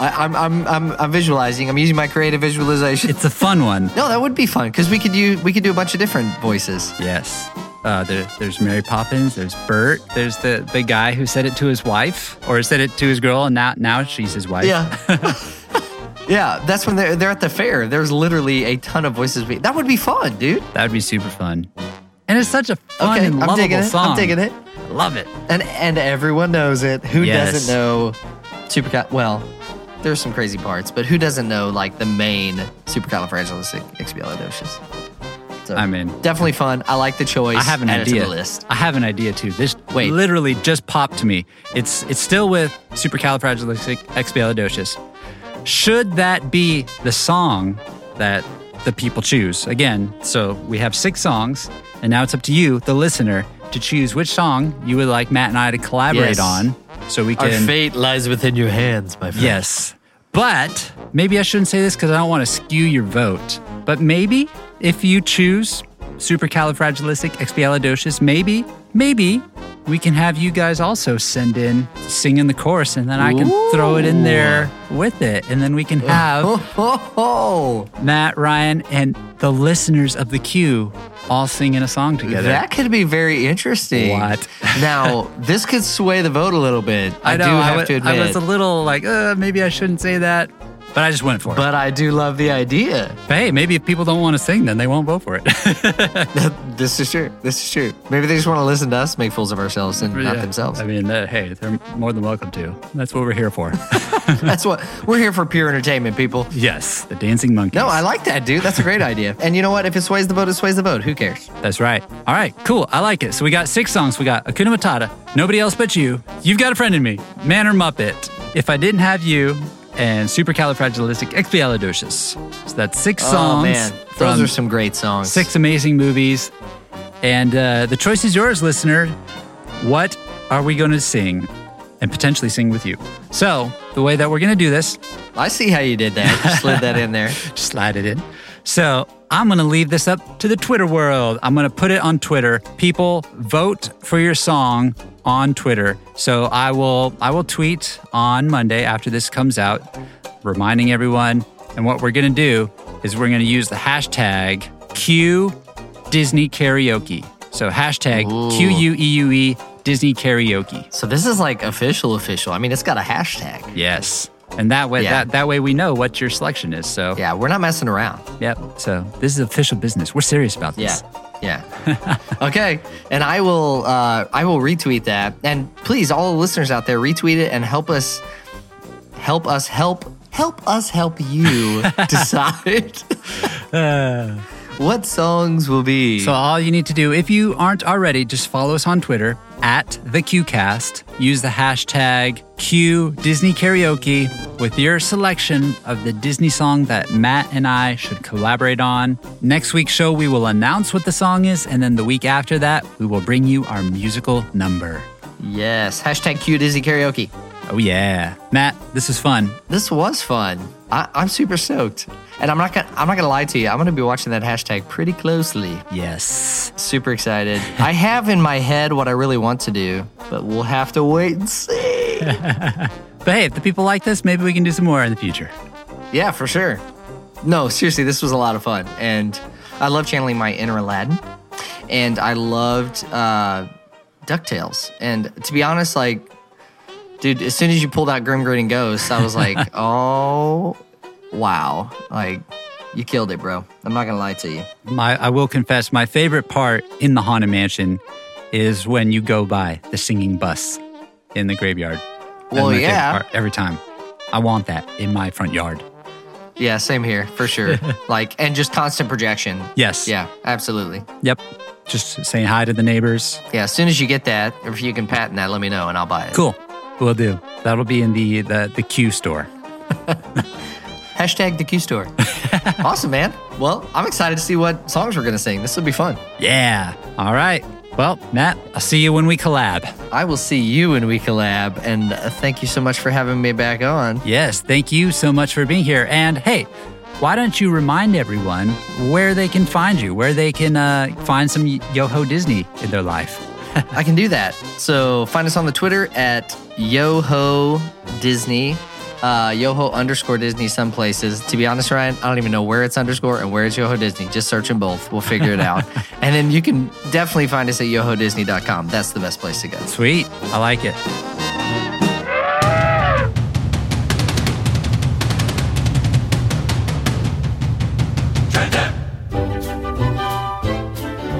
I, I'm I'm I'm I'm visualizing. I'm using my creative visualization. It's a fun one. No, that would be fun because we could do we could do a bunch of different voices. Yes. Uh, there, there's Mary Poppins. There's Bert. There's the, the guy who said it to his wife, or said it to his girl, and now now she's his wife. Yeah. [laughs] yeah, that's when they're they're at the fair. There's literally a ton of voices. That would be fun, dude. that'd be super fun. And it's such a fun Okay, and I'm lovable digging it. song. I'm digging it. Love it. And and everyone knows it. Who Yes. doesn't know super well, there's some crazy parts, but who doesn't know like the main supercalifragilisticexpialidocious? So I mean, definitely fun. I like the choice. I have an Add idea. list. I have an idea too. This Wait. literally just popped to me. It's it's still with supercalifragilisticexpialidocious. Should that be the song that the people choose? Again, so we have six songs, and now it's up to you, the listener, to choose which song you would like Matt and I to collaborate Yes. on, so we can. Our fate lies within your hands, my friend. Yes. But maybe I shouldn't say this because I don't want to skew your vote. But maybe if you choose supercalifragilisticexpialidocious, maybe, maybe we can have you guys also send in singing the chorus and then I can throw it in there with it. And then we can [laughs] have Oh, Matt, Ryan, and the listeners of the queue all singing a song together. that could be very interesting. What? [laughs] now, this could sway the vote a little bit. I, know, do have wa- to admit. I was a little like, uh, maybe I shouldn't say that. But I just went for it. but I do love the idea. But hey, maybe if people don't want to sing, then they won't vote for it. [laughs] this is true. This is true. Maybe they just want to listen to us make fools of ourselves and not themselves. I mean, uh, hey, they're more than welcome to. That's what we're here for. [laughs] That's what we're here for pure entertainment, people. yes, the dancing monkeys. No, I like that, dude. That's a great idea. And you know what? If it sways the vote, it sways the vote. Who cares? That's right. All right, cool. I like it. So we got six songs. We got Hakuna Matata, Nobody Else But You, You've Got a Friend in Me, Man or Muppet, If I Didn't Have You, and Supercalifragilisticexpialidocious. So that's six songs oh man, those are some great songs. six amazing movies. And uh, the choice is yours, listener. What are we going to sing and potentially sing with you? So, the way that we're going to do this, I see how you did that. You slid that in there. [laughs] just slide it in. So, I'm going to leave this up to the Twitter world. I'm going to put it on Twitter. People vote for your song on Twitter. So I will I will tweet on Monday after this comes out reminding everyone and what we're going to do is we're going to use the hashtag Queue Disney karaoke. So hashtag Q U E U E Disney karaoke. So this is like official, official. I mean, it's got a hashtag. Yes. And that way Yeah. that, that way we know what your selection is. So Yeah, we're not messing around. Yep. So this is official business. We're serious about this. Yeah. [laughs] okay. And I will uh I will retweet that. And please, all the listeners out there, retweet it and help us help us help help us help you [laughs] decide what songs will be. So all you need to do, if you aren't already, just follow us on Twitter at the Queuecast. Use the hashtag Queue Disney Karaoke with your selection of the Disney song that Matt and I should collaborate on. Next week's show, we will announce what the song is, and then the week after that, we will bring you our musical number. yes. Hashtag Queue Disney Karaoke. Oh yeah, Matt, this is fun. This was fun. I, I'm super stoked. And I'm not gonna I'm not gonna lie to you. I'm gonna be watching that hashtag pretty closely. Yes. Super excited. I have in my head what I really want to do, but we'll have to wait and see. [laughs] But hey, if the people like this, maybe we can do some more in the future. yeah, for sure. No, seriously, this was a lot of fun. And I love channeling my inner Aladdin. And I loved uh, DuckTales. And to be honest, like, dude, as soon as you pulled out Grim Grinning Ghost, I was like, [laughs] oh, wow. Like, you killed it, bro. I'm not going to lie to you. My, I will confess, my favorite part in the Haunted Mansion is when you go by the singing bus in the graveyard. That's Well, my yeah. part every time. I want that in my front yard. Yeah, same here, for sure. [laughs] like, and just constant projection. Yes. Yeah, absolutely. Yep. Just saying hi to the neighbors. Yeah, as soon as you get that, or if you can patent that, let me know and I'll buy it. Cool. We'll do. That'll be in the the, the Queue store. [laughs] Hashtag the Queue store. [laughs] awesome, man. Well, I'm excited to see what songs we're gonna sing. This will be fun. Yeah. All right. Well, Matt, I'll see you when we collab. I will see you when we collab, and uh, thank you so much for having me back on. Yes, thank you so much for being here. And hey, why don't you remind everyone where they can find you, where they can uh, find some Yo Ho Disney in their life? I can do that. So find us on the Twitter at Yo Ho Disney. Uh, Yoho underscore Disney some places. To be honest, Ryan, I don't even know where it's underscore and where it's Yo Ho Disney. Just search them both. We'll figure it out. [laughs] and then you can definitely find us at yohodisney.com. That's the best place to go. Sweet. I like it.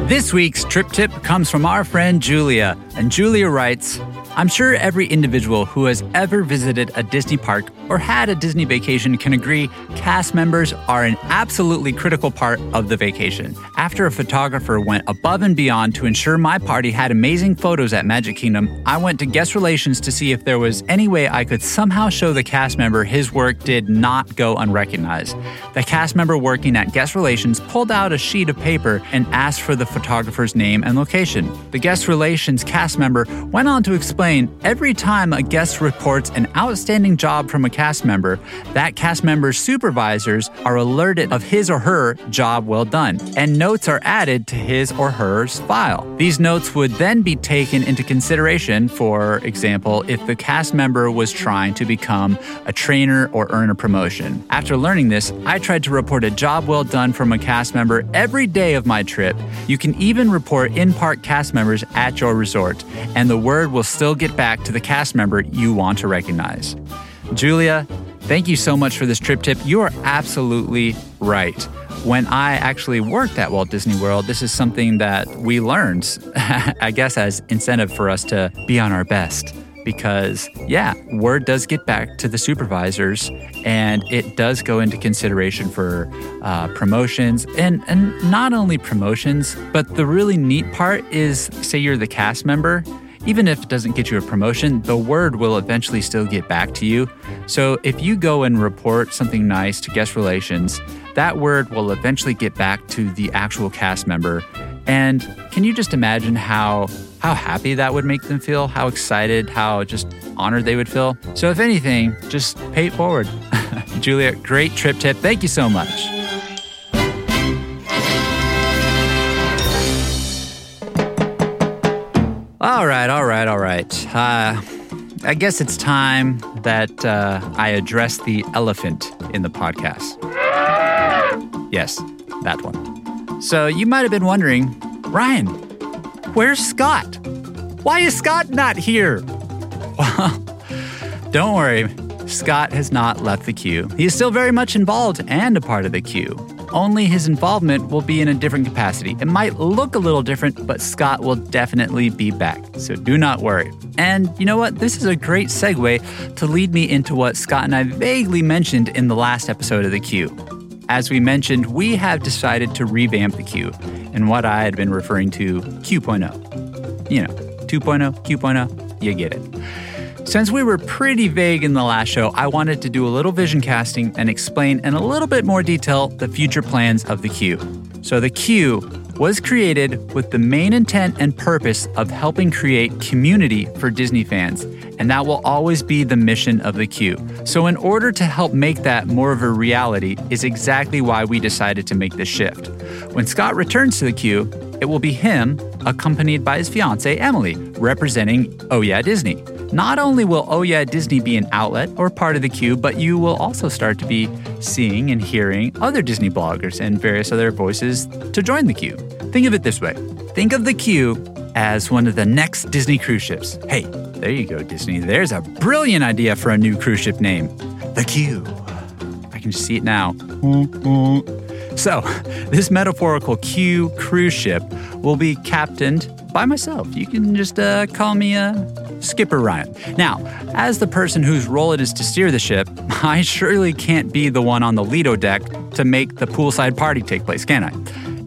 This week's trip tip comes from our friend Julia, and Julia writes I'm sure every individual who has ever visited a Disney park or had a Disney vacation can agree cast members are an absolutely critical part of the vacation. After a photographer went above and beyond to ensure my party had amazing photos at Magic Kingdom, I went to guest relations to see if there was any way I could somehow show the cast member his work did not go unrecognized. The cast member working at guest relations pulled out a sheet of paper and asked for the photographer's name and location. The guest relations cast member went on to explain every time a guest reports an outstanding job from a cast member, that cast member's supervisors are alerted of his or her job well done, and notes are added to his or hers file. These notes would then be taken into consideration, for example, if the cast member was trying to become a trainer or earn a promotion. After learning this, I tried to report a job well done from a cast member every day of my trip. You can even report in park cast members at your resort, and the word will still get back to the cast member you want to recognize. Julia, thank you so much for this trip tip. You are absolutely right. When I actually worked at Walt Disney World, this is something that we learned, [laughs] I guess, as incentive for us to be on our best. Because, yeah, word does get back to the supervisors and it does go into consideration for uh, promotions and, and not only promotions, but the really neat part is say you're the cast member even if it doesn't get you a promotion, the word will eventually still get back to you. So if you go and report something nice to guest relations, that word will eventually get back to the actual cast member. And can you just imagine how how happy that would make them feel? How excited, how just honored they would feel? So if anything, just pay it forward. [laughs] Julia, great trip tip. Thank you so much. All right, all right, all right. Uh, I guess it's time that uh, I address the elephant in the podcast. Yes, that one. So you might have been wondering, Ryan, where's Scott? Why is Scott not here? Well, [laughs] don't worry. Scott has not left the queue. He is still very much involved and a part of the queue. Only his involvement will be in a different capacity. It might look a little different, but Scott will definitely be back. So do not worry. And you know what? This is a great segue to lead me into what Scott and I vaguely mentioned in the last episode of the queue. As we mentioned, we have decided to revamp the queue and what I had been referring to Queue.0. You know, 2.0, Queue.0, you get it. Since we were pretty vague in the last show, I wanted to do a little vision casting and explain in a little bit more detail the future plans of the queue. So, the queue was created with the main intent and purpose of helping create community for Disney fans, and that will always be the mission of the queue. So, in order to help make that more of a reality, is exactly why we decided to make this shift. When Scott returns to the queue, it will be him, accompanied by his fiancee Emily, representing Oh Yeah Disney. Not only will Oh Yeah Disney be an outlet or part of the queue, but you will also start to be seeing and hearing other Disney bloggers and various other voices to join the queue. Think of it this way think of the queue as one of the next Disney cruise ships. Hey, there you go, Disney. There's a brilliant idea for a new cruise ship name The Queue. I can see it now. So, this metaphorical Queue cruise ship will be captained by myself. You can just uh, call me uh, Skipper Ryan. Now, as the person whose role it is to steer the ship, [laughs] I surely can't be the one on the Lido deck to make the poolside party take place, can I?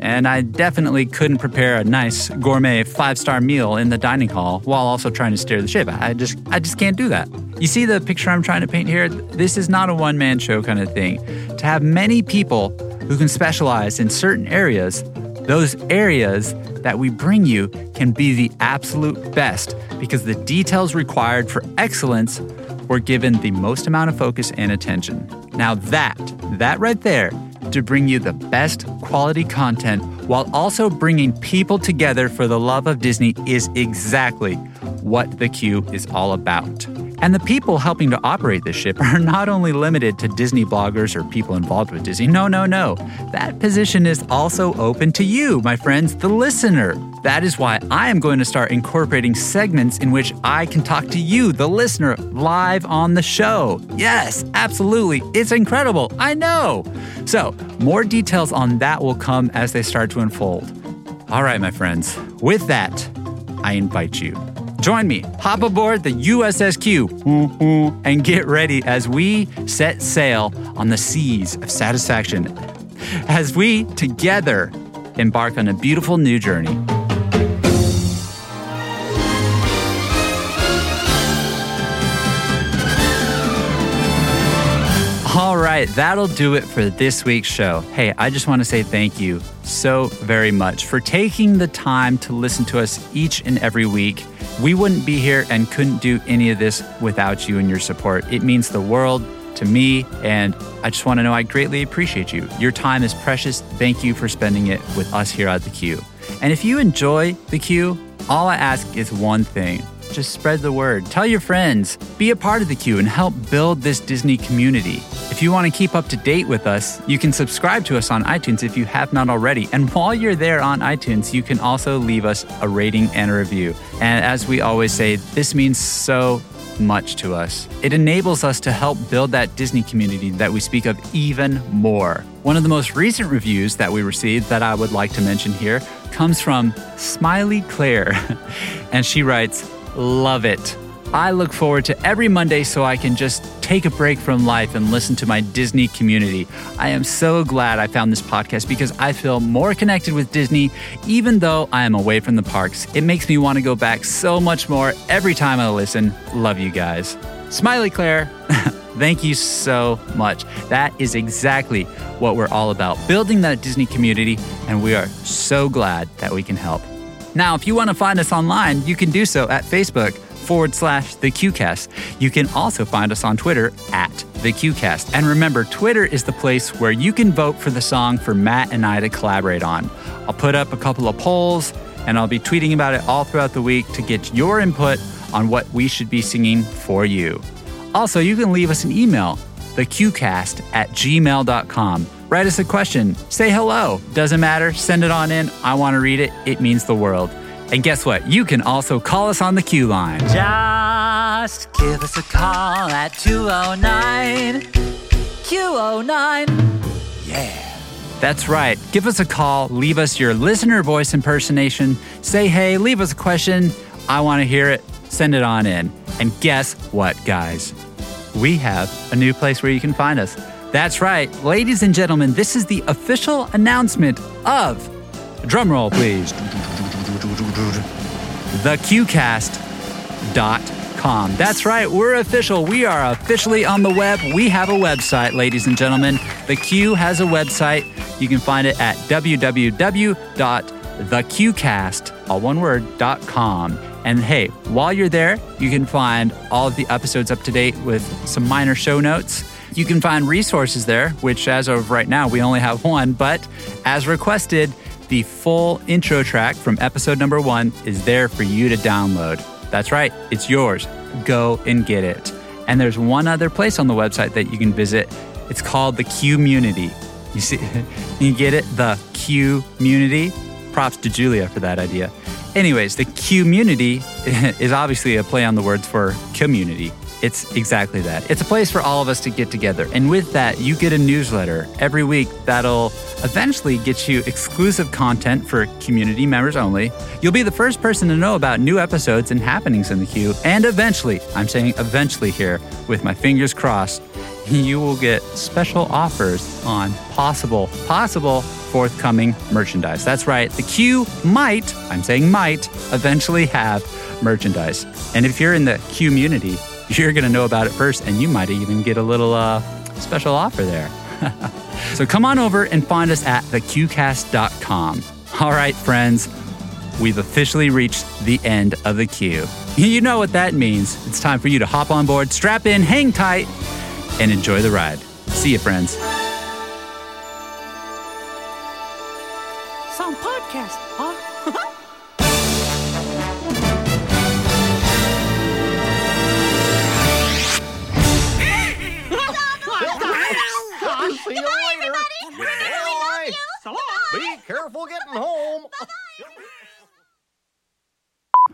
And I definitely couldn't prepare a nice gourmet five-star meal in the dining hall while also trying to steer the ship. I just I just can't do that. You see the picture I'm trying to paint here? This is not a one-man show kind of thing. To have many people who can specialize in certain areas, those areas that we bring you can be the absolute best because the details required for excellence were given the most amount of focus and attention. Now, that, that right there, to bring you the best quality content while also bringing people together for the love of Disney is exactly what the queue is all about. And the people helping to operate this ship [laughs] are not only limited to Disney bloggers or people involved with Disney. No, no, no. That position is also open to you, my friends, the listener. That is why I am going to start incorporating segments in which I can talk to you, the listener, live on the show. Yes, absolutely. It's incredible. I know. So, more details on that will come as they start to unfold. All right, my friends, with that, I invite you. Join me, hop aboard the USSQ, and get ready as we set sail on the seas of satisfaction as we together embark on a beautiful new journey. Right, that'll do it for this week's show. Hey, I just want to say thank you so very much for taking the time to listen to us each and every week. We wouldn't be here and couldn't do any of this without you and your support. It means the world to me, and I just want to know I greatly appreciate you. Your time is precious. Thank you for spending it with us here at The Queue. And if you enjoy The Queue, all I ask is one thing just spread the word. Tell your friends. Be a part of the queue and help build this Disney community. If you want to keep up to date with us, you can subscribe to us on iTunes if you have not already. And while you're there on iTunes, you can also leave us a rating and a review. And as we always say, this means so much to us. It enables us to help build that Disney community that we speak of even more. One of the most recent reviews that we received that I would like to mention here comes from Smiley Claire. [laughs] and she writes, Love it. I look forward to every Monday so I can just take a break from life and listen to my Disney community. I am so glad I found this podcast because I feel more connected with Disney even though I am away from the parks. It makes me want to go back so much more every time I listen. Love you guys. Smiley Claire, [laughs] thank you so much. That is exactly what we're all about building that Disney community, and we are so glad that we can help. Now, if you want to find us online, you can do so at Facebook forward slash the Queuecast. You can also find us on Twitter at the Queuecast. And remember, Twitter is the place where you can vote for the song for Matt and I to collaborate on. I'll put up a couple of polls and I'll be tweeting about it all throughout the week to get your input on what we should be singing for you. Also, you can leave us an email, thequeuecast at gmail.com. Write us a question, say hello. Doesn't matter, send it on in. I want to read it, it means the world. And guess what? You can also call us on the Queue line. Just give us a call at 209 Q09. That's right. Give us a call, leave us your listener voice impersonation, say hey, leave us a question. I want to hear it. Send it on in. And guess what, guys? We have a new place where you can find us. That's right. Ladies and gentlemen, this is the official announcement of, drumroll please, thequeuecast.com. That's right, we're official. We are officially on the web. We have a website, ladies and gentlemen. The Queue has a website. You can find it at www.thequeuecast, all one word, dot .com. And hey, while you're there, you can find all of the episodes up to date with some minor show notes. You can find resources there, which as of right now, we only have one, but as requested, the full intro track from episode number one is there for you to download. That's right, it's yours. Go and get it. And there's one other place on the website that you can visit. It's called the Community. You see, [laughs] you get it? The Community. Props to Julia for that idea. Anyways, the community [laughs] is obviously a play on the words for community. It's exactly that. It's a place for all of us to get together. And with that, you get a newsletter every week that'll eventually get you exclusive content for community members only. You'll be the first person to know about new episodes and happenings in the queue. And eventually, I'm saying eventually here, with my fingers crossed, [laughs] you will get special offers on possible, possible forthcoming merchandise. That's right, the queue might, I'm saying might, eventually have merchandise. And if you're in the community, [laughs] you're going to know about it first, and you might even get a little uh, special offer there. [laughs] so come on over and find us at thequeuecast.com. All right, friends, we've officially reached the end of the queue. You know what that means. It's time for you to hop on board, strap in, hang tight, and enjoy the ride. See you, friends.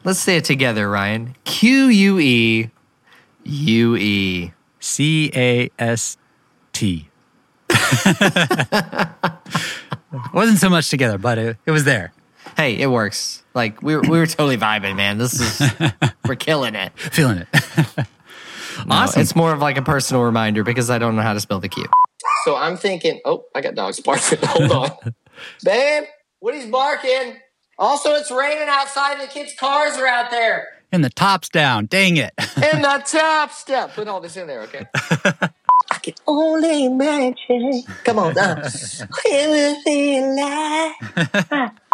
Let's say it together, Ryan. Q U E U E. C A S T. [laughs] Wasn't so much together, but it, it was there. Hey, it works. Like we were, we were totally vibing, man. This is [laughs] we're killing it. Feeling it. [laughs] No, Awesome. It's more of like a personal reminder because I don't know how to spell the Queue. So I'm thinking, oh, I got dogs barking. Hold on. Babe, Woody's barking. Also, it's raining outside and the kids' cars are out there. and the top's down. Dang it. And the top's step. Put all this in there, okay? [laughs] I can only imagine. Come on, uh. [laughs]